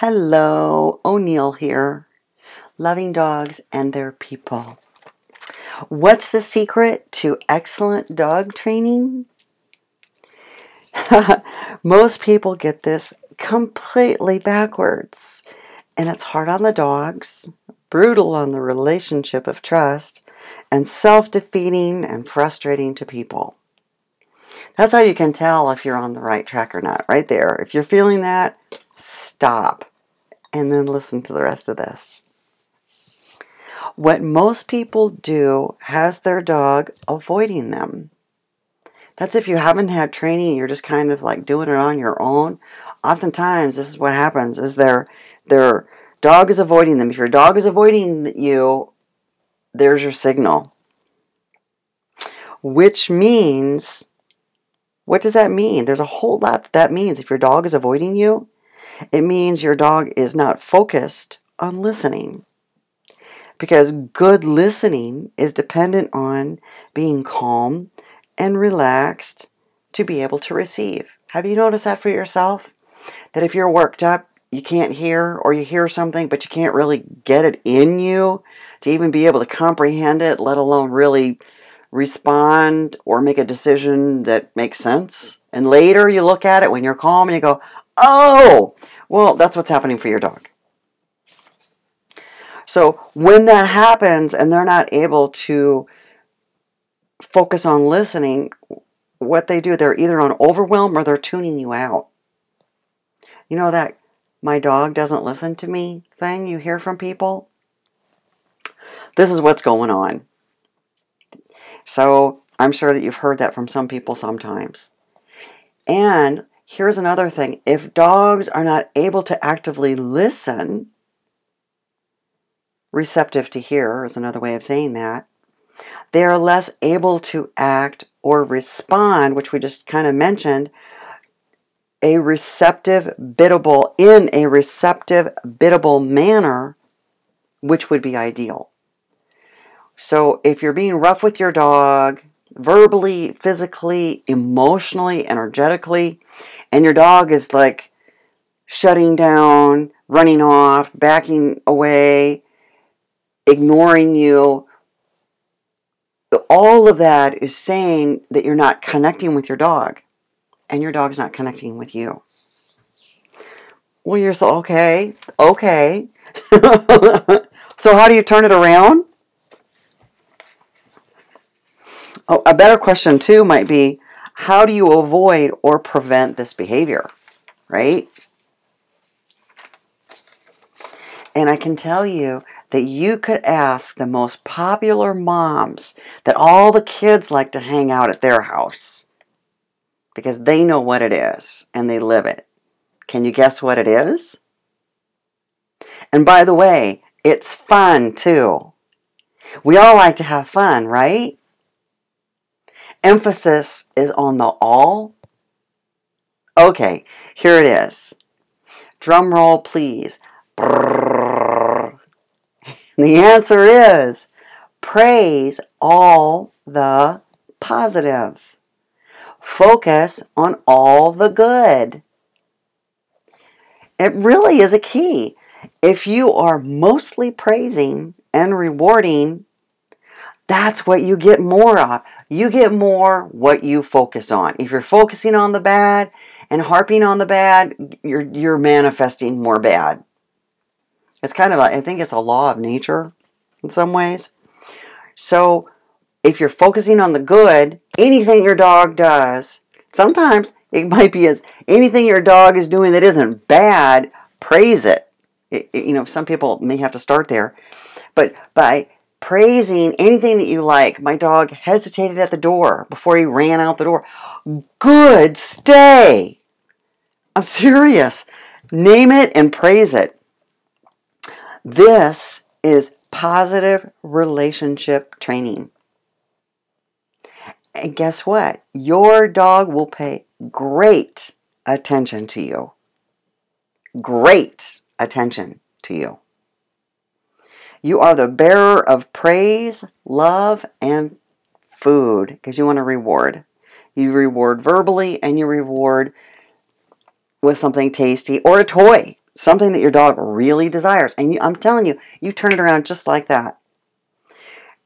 Hello, O'Neill here. Loving dogs and their people. What's the secret to excellent dog training? Most people get this completely backwards, and it's hard on the dogs, brutal on the relationship of trust, and self defeating and frustrating to people. That's how you can tell if you're on the right track or not, right there. If you're feeling that, stop and then listen to the rest of this. What most people do has their dog avoiding them. That's if you haven't had training, you're just kind of like doing it on your own. Oftentimes, this is what happens: is their their dog is avoiding them. If your dog is avoiding you, there's your signal. Which means, what does that mean? There's a whole lot that, that means. If your dog is avoiding you, it means your dog is not focused on listening. Because good listening is dependent on being calm and relaxed to be able to receive. Have you noticed that for yourself? That if you're worked up, you can't hear, or you hear something, but you can't really get it in you to even be able to comprehend it, let alone really respond or make a decision that makes sense. And later you look at it when you're calm and you go, oh, well, that's what's happening for your dog. So when that happens and they're not able to focus on listening, what they do, they're either on overwhelm or they're tuning you out. You know that my dog doesn't listen to me thing you hear from people? This is what's going on. So I'm sure that you've heard that from some people sometimes. And here's another thing if dogs are not able to actively listen, receptive to hear is another way of saying that, they are less able to act or respond, which we just kind of mentioned, a receptive, biddable, in a receptive, biddable manner, which would be ideal. So if you're being rough with your dog, verbally, physically, emotionally, energetically, and your dog is like shutting down, running off, backing away, ignoring you, all of that is saying that you're not connecting with your dog and your dog's not connecting with you. Well, you're so, okay, okay. so, how do you turn it around? Oh, a better question, too, might be how do you avoid or prevent this behavior, right? And I can tell you that you could ask the most popular moms that all the kids like to hang out at their house because they know what it is and they live it. Can you guess what it is? And by the way, it's fun too. We all like to have fun, right? Emphasis is on the all. Okay, here it is. Drum roll, please. Brrr. The answer is praise all the positive. Focus on all the good. It really is a key. If you are mostly praising and rewarding, that's what you get more of. You get more what you focus on. If you're focusing on the bad and harping on the bad, you're you're manifesting more bad. It's kind of, a, I think it's a law of nature in some ways. So if you're focusing on the good, anything your dog does, sometimes it might be as anything your dog is doing that isn't bad, praise it. it, it you know, some people may have to start there. But by praising anything that you like, my dog hesitated at the door before he ran out the door. Good, stay. I'm serious. Name it and praise it. This is positive relationship training. And guess what? Your dog will pay great attention to you. Great attention to you. You are the bearer of praise, love, and food because you want to reward. You reward verbally and you reward with something tasty or a toy something that your dog really desires. And you, I'm telling you, you turn it around just like that.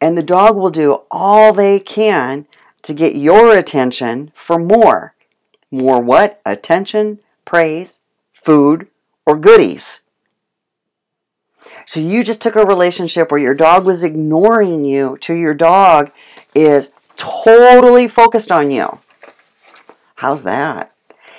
And the dog will do all they can to get your attention for more. More what? Attention, praise, food, or goodies. So you just took a relationship where your dog was ignoring you to your dog is totally focused on you. How's that?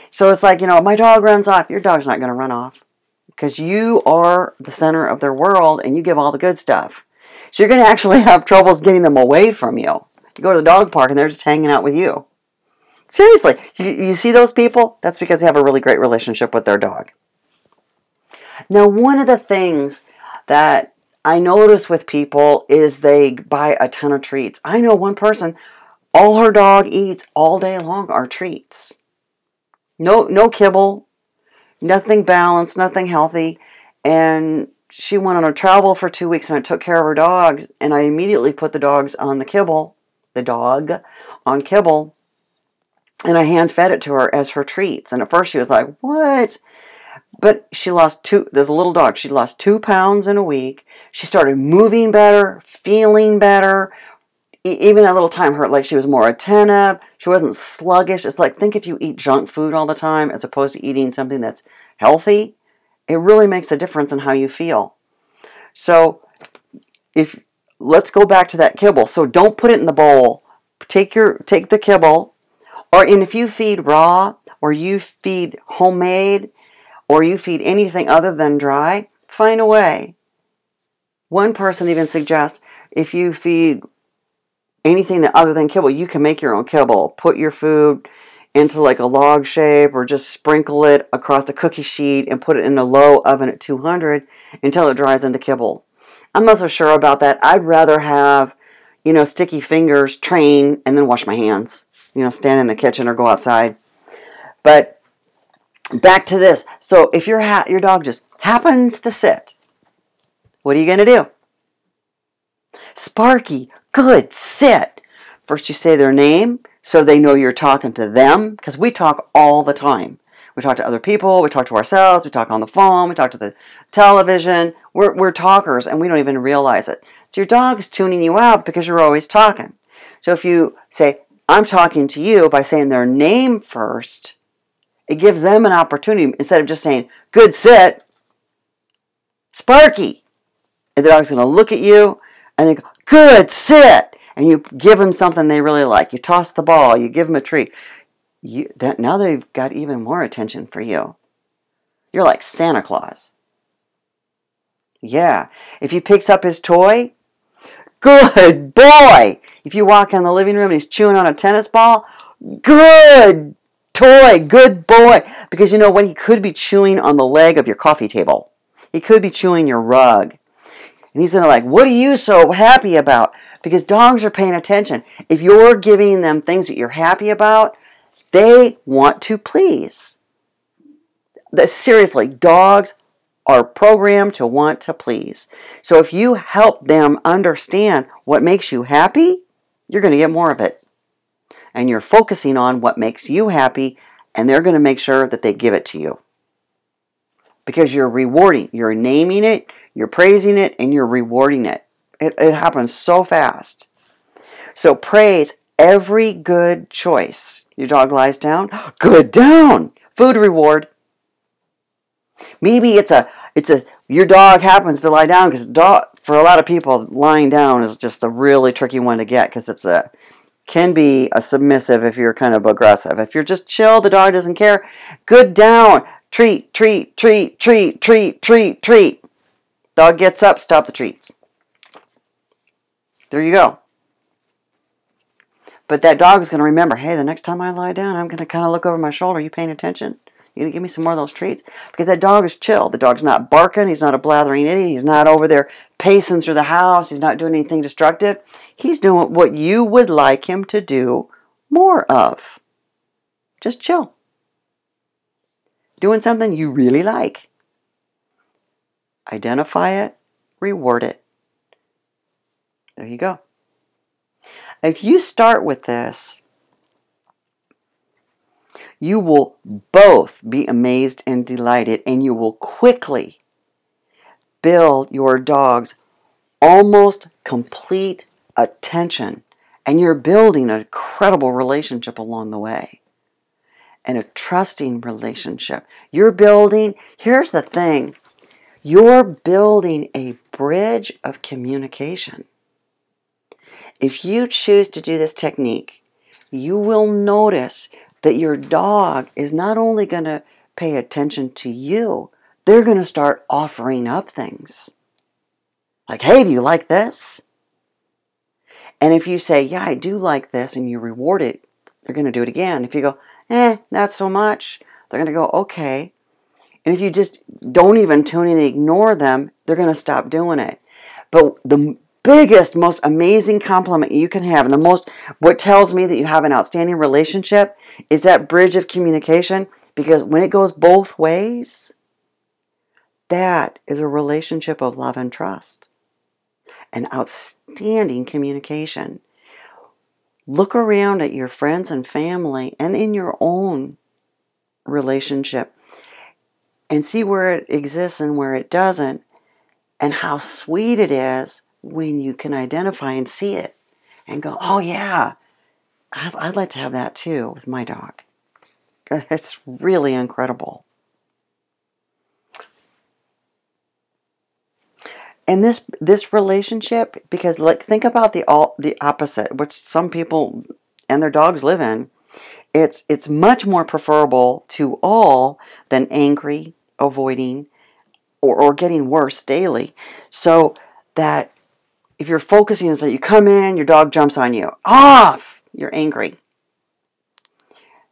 So it's like, you know, my dog runs off. Your dog's not going to run off because you are the center of their world and you give all the good stuff. So you're going to actually have troubles getting them away from you. You go to the dog park and they're just hanging out with you. Seriously, you, you see those people? That's because they have a really great relationship with their dog. Now, one of the things that I notice with people is they buy a ton of treats. I know one person, all her dog eats all day long are treats. No, no kibble, nothing balanced, nothing healthy. And she went on a travel for two weeks and I took care of her dogs and I immediately put the dogs on the kibble, the dog on kibble, and I hand fed it to her as her treats. And at first she was like, What? But she lost two, there's a little dog, she lost two pounds in a week. She started moving better, feeling better. even that little time hurt, like she was more attentive. She wasn't sluggish. It's like, think if you eat junk food all the time as opposed to eating something that's healthy, it really makes a difference in how you feel. So, if let's go back to that kibble. So don't put it in the bowl. Take your take the kibble, or and if you feed raw or you feed homemade, or you feed anything other than dry, find a way. One person even suggests if you feed anything that other than kibble, you can make your own kibble. Put your food into like a log shape or just sprinkle it across a cookie sheet and put it in a low oven at 200 until it dries into kibble. I'm not so sure about that. I'd rather have, you know, sticky fingers, train, and then wash my hands. You know, stand in the kitchen or go outside. But back to this. So if your ha- your dog just happens to sit, what are you going to do? Sparky, good, sit. First you say their name so they know you're talking to them because we talk all the time. We talk to other people, we talk to ourselves, we talk on the phone, we talk to the television. We're, we're talkers and we don't even realize it. So your dog is tuning you out because you're always talking. So if you say, I'm talking to you by saying their name first, it gives them an opportunity instead of just saying, good sit, Sparky. And the dog's going to look at you and they go, good sit. And you give them something they really like. You toss the ball, you give them a treat. You, that, now they've got even more attention for you. You're like Santa Claus. Yeah. If he picks up his toy, good boy. If you walk in the living room and he's chewing on a tennis ball, good toy, good boy. Because you know what? He could be chewing on the leg of your coffee table. He could be chewing your rug. And he's gonna like, what are you so happy about? Because dogs are paying attention. If you're giving them things that you're happy about, they want to please. Seriously, dogs are programmed to want to please. So if you help them understand what makes you happy, you're to get more of it and you're focusing on what makes you happy, and they're going to make sure that they give it to you. Because you're rewarding, you're naming it, you're praising it, and you're rewarding it. It, it happens so fast. So praise every good choice. Your dog lies down, good down. Food reward. Maybe it's a it's a your dog happens to lie down because dog for a lot of people lying down is just a really tricky one to get because it's a can be a submissive if you're kind of aggressive. If you're just chill, the dog doesn't care. Good down. Treat, treat, treat, treat, treat, treat, treat. Dog gets up, stop the treats. There you go. But that dog is going to remember hey, the next time I lie down, I'm going to kind of look over my shoulder. Are you paying attention? You gonna give me some more of those treats? Because that dog is chill. The dog's not barking. He's not a blathering idiot. He's not over there pacing through the house. He's not doing anything destructive. He's doing what you would like him to do more of. Just chill. Doing something you really like. Identify it, reward it. There you go. If you start with this, you will both be amazed and delighted, and you will quickly build your dog's almost complete attention. And you're building a credible relationship along the way and a trusting relationship. You're building, here's the thing you're building a bridge of communication. If you choose to do this technique, you will notice that your dog is not only going to pay attention to you, they're going to start offering up things. Like, hey, do you like this? And if you say, yeah, I do like this, and you reward it, they're going to do it again. If you go, eh, not so much, they're going to go, okay. And if you just don't even tune in and ignore them, they're going to stop doing it. But the biggest, most amazing compliment you can have, and the most, what tells me that you have an outstanding relationship, is that bridge of communication. Because when it goes both ways, that is a relationship of love and trust and outstanding communication. Look around at your friends and family and in your own relationship and see where it exists and where it doesn't, and how sweet it is when you can identify and see it and go, oh, yeah, I'd like to have that too with my dog. It's really incredible. And this this relationship, because like think about the all the opposite, which some people and their dogs live in. It's it's much more preferable to all than angry, avoiding, or, or getting worse daily. So that if you're focusing on that you come in, your dog jumps on you. Off! You're angry.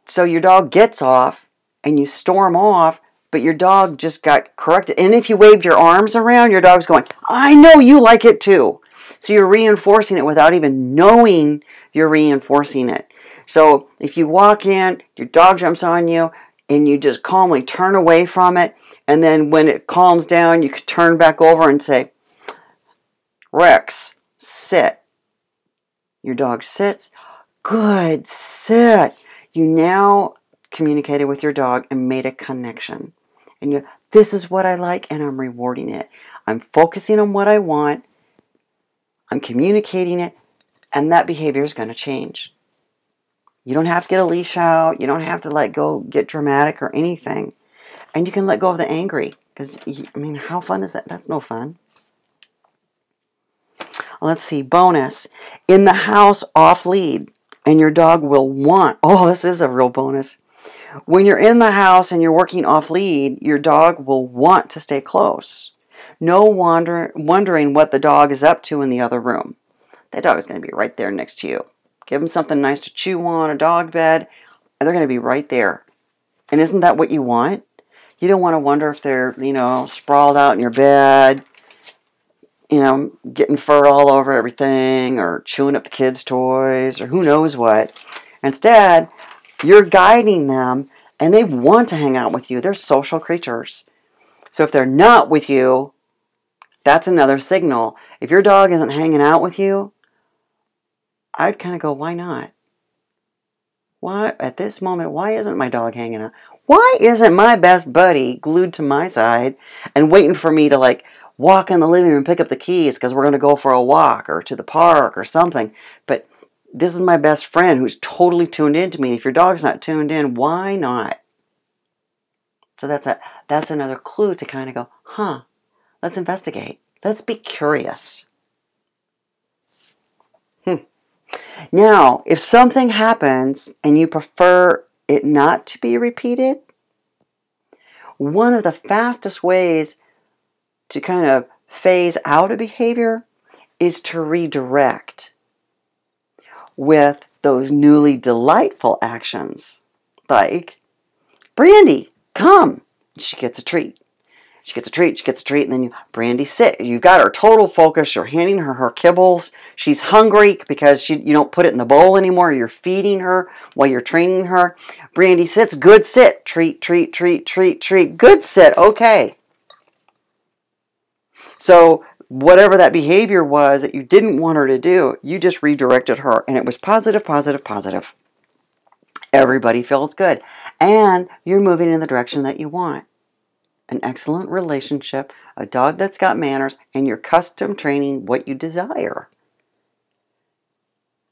So your dog gets off and you storm off, but your dog just got corrected. And if you waved your arms around, your dog's going, I know you like it too. So you're reinforcing it without even knowing you're reinforcing it. So if you walk in, your dog jumps on you, and you just calmly turn away from it. And then when it calms down, you could turn back over and say, Rex, sit. Your dog sits. Good, sit. You now communicated with your dog and made a connection. And you, this is what I like, and I'm rewarding it. I'm focusing on what I want. I'm communicating it, and that behavior is going to change. You don't have to get a leash out. You don't have to let go, get dramatic or anything. And you can let go of the angry. Because, I mean, how fun is that? That's no fun. Let's see. Bonus. In the house off lead, and your dog will want. Oh, this is a real bonus. When you're in the house and you're working off lead, your dog will want to stay close. No wonder, wondering what the dog is up to in the other room. That dog is going to be right there next to you. Give them something nice to chew on, a dog bed, and they're going to be right there. And isn't that what you want? You don't want to wonder if they're, you know, sprawled out in your bed, you know, getting fur all over everything or chewing up the kids' toys or who knows what. Instead, you're guiding them and they want to hang out with you. They're social creatures. So if they're not with you, that's another signal. If your dog isn't hanging out with you, I'd kind of go, why not? Why, at this moment, why isn't my dog hanging out? Why isn't my best buddy glued to my side and waiting for me to like walk in the living room and pick up the keys because we're going to go for a walk or to the park or something? But this is my best friend who's totally tuned in to me. If your dog's not tuned in, why not? So that's a that's another clue to kind of go, huh? Let's investigate. Let's be curious. Hmm. Now, if something happens and you prefer it not to be repeated, one of the fastest ways to kind of phase out a behavior is to redirect with those newly delightful actions. Like, Brandy, come. She gets a treat. She gets a treat, she gets a treat, and then you, Brandy sit. You've got her total focus. You're handing her her kibbles. She's hungry because she, you don't put it in the bowl anymore. You're feeding her while you're training her. Brandy sits, good sit. Treat, treat, treat, treat, treat. Good sit, okay. So whatever that behavior was that you didn't want her to do, you just redirected her, and it was positive, positive, positive. Everybody feels good. And you're moving in the direction that you want. An excellent relationship, a dog that's got manners, and you're custom training what you desire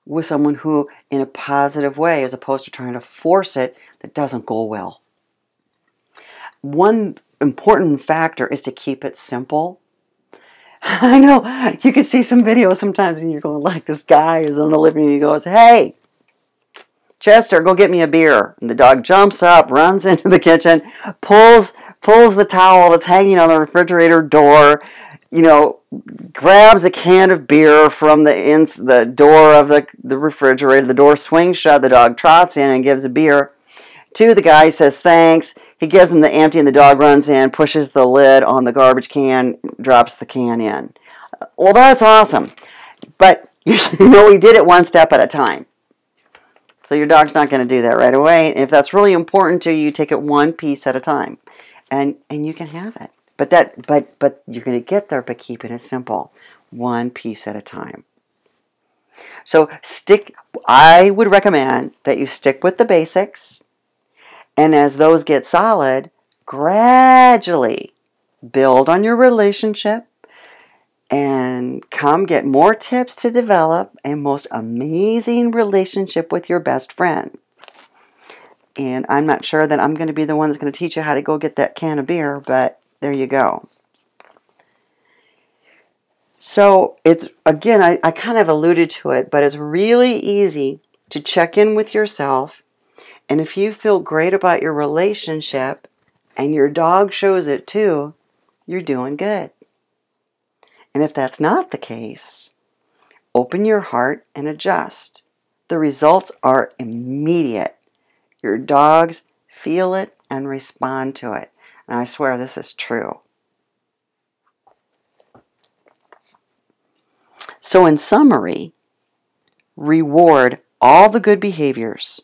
with someone who, in a positive way, as opposed to trying to force it, that doesn't go well. One important factor is to keep it simple. I know you can see some videos sometimes and you're going like this guy is in the living room. He goes, "Hey, Chester, go get me a beer." And the dog jumps up, runs into the kitchen, pulls pulls the towel that's hanging on the refrigerator door, you know, grabs a can of beer from the ins the door of the, the refrigerator. The door swings shut. The dog trots in and gives a beer to the guy. He says thanks. He gives him the empty, and the dog runs in, pushes the lid on the garbage can, drops the can in. Uh, well, that's awesome, but you know he did it one step at a time. So your dog's not going to do that right away. And if that's really important to you, you take it one piece at a time, and and you can have it. But that but but you're going to get there by keeping it simple, one piece at a time. So stick I would recommend that you stick with the basics and as those get solid, gradually build on your relationship and come get more tips to develop a most amazing relationship with your best friend. And I'm not sure that I'm going to be the one that's going to teach you how to go get that can of beer, but there you go. So it's, again, I, I kind of alluded to it, but it's really easy to check in with yourself. And if you feel great about your relationship and your dog shows it too, you're doing good. And if that's not the case, open your heart and adjust. The results are immediate. Your dogs feel it and respond to it. And I swear this is true. So, in summary, reward all the good behaviors,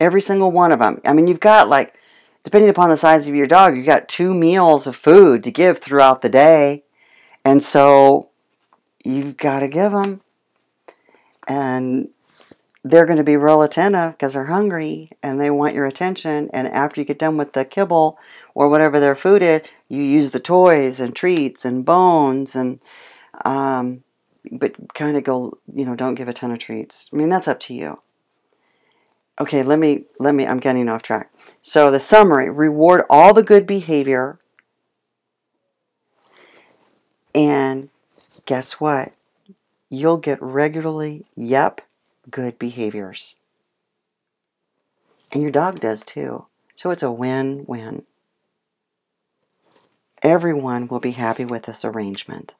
every single one of them. I mean, you've got like, depending upon the size of your dog, you've got two meals of food to give throughout the day. And so you've got to give them. And they're going to be real attentive because they're hungry and they want your attention. And after you get done with the kibble or whatever their food is, you use the toys and treats and bones and, um, but kind of go, you know, don't give a ton of treats. I mean, that's up to you. Okay, let me, let me, I'm getting off track. So the summary reward all the good behavior. And guess what? You'll get regularly, yep, good behaviors. And your dog does too. So it's a win win. Everyone will be happy with this arrangement.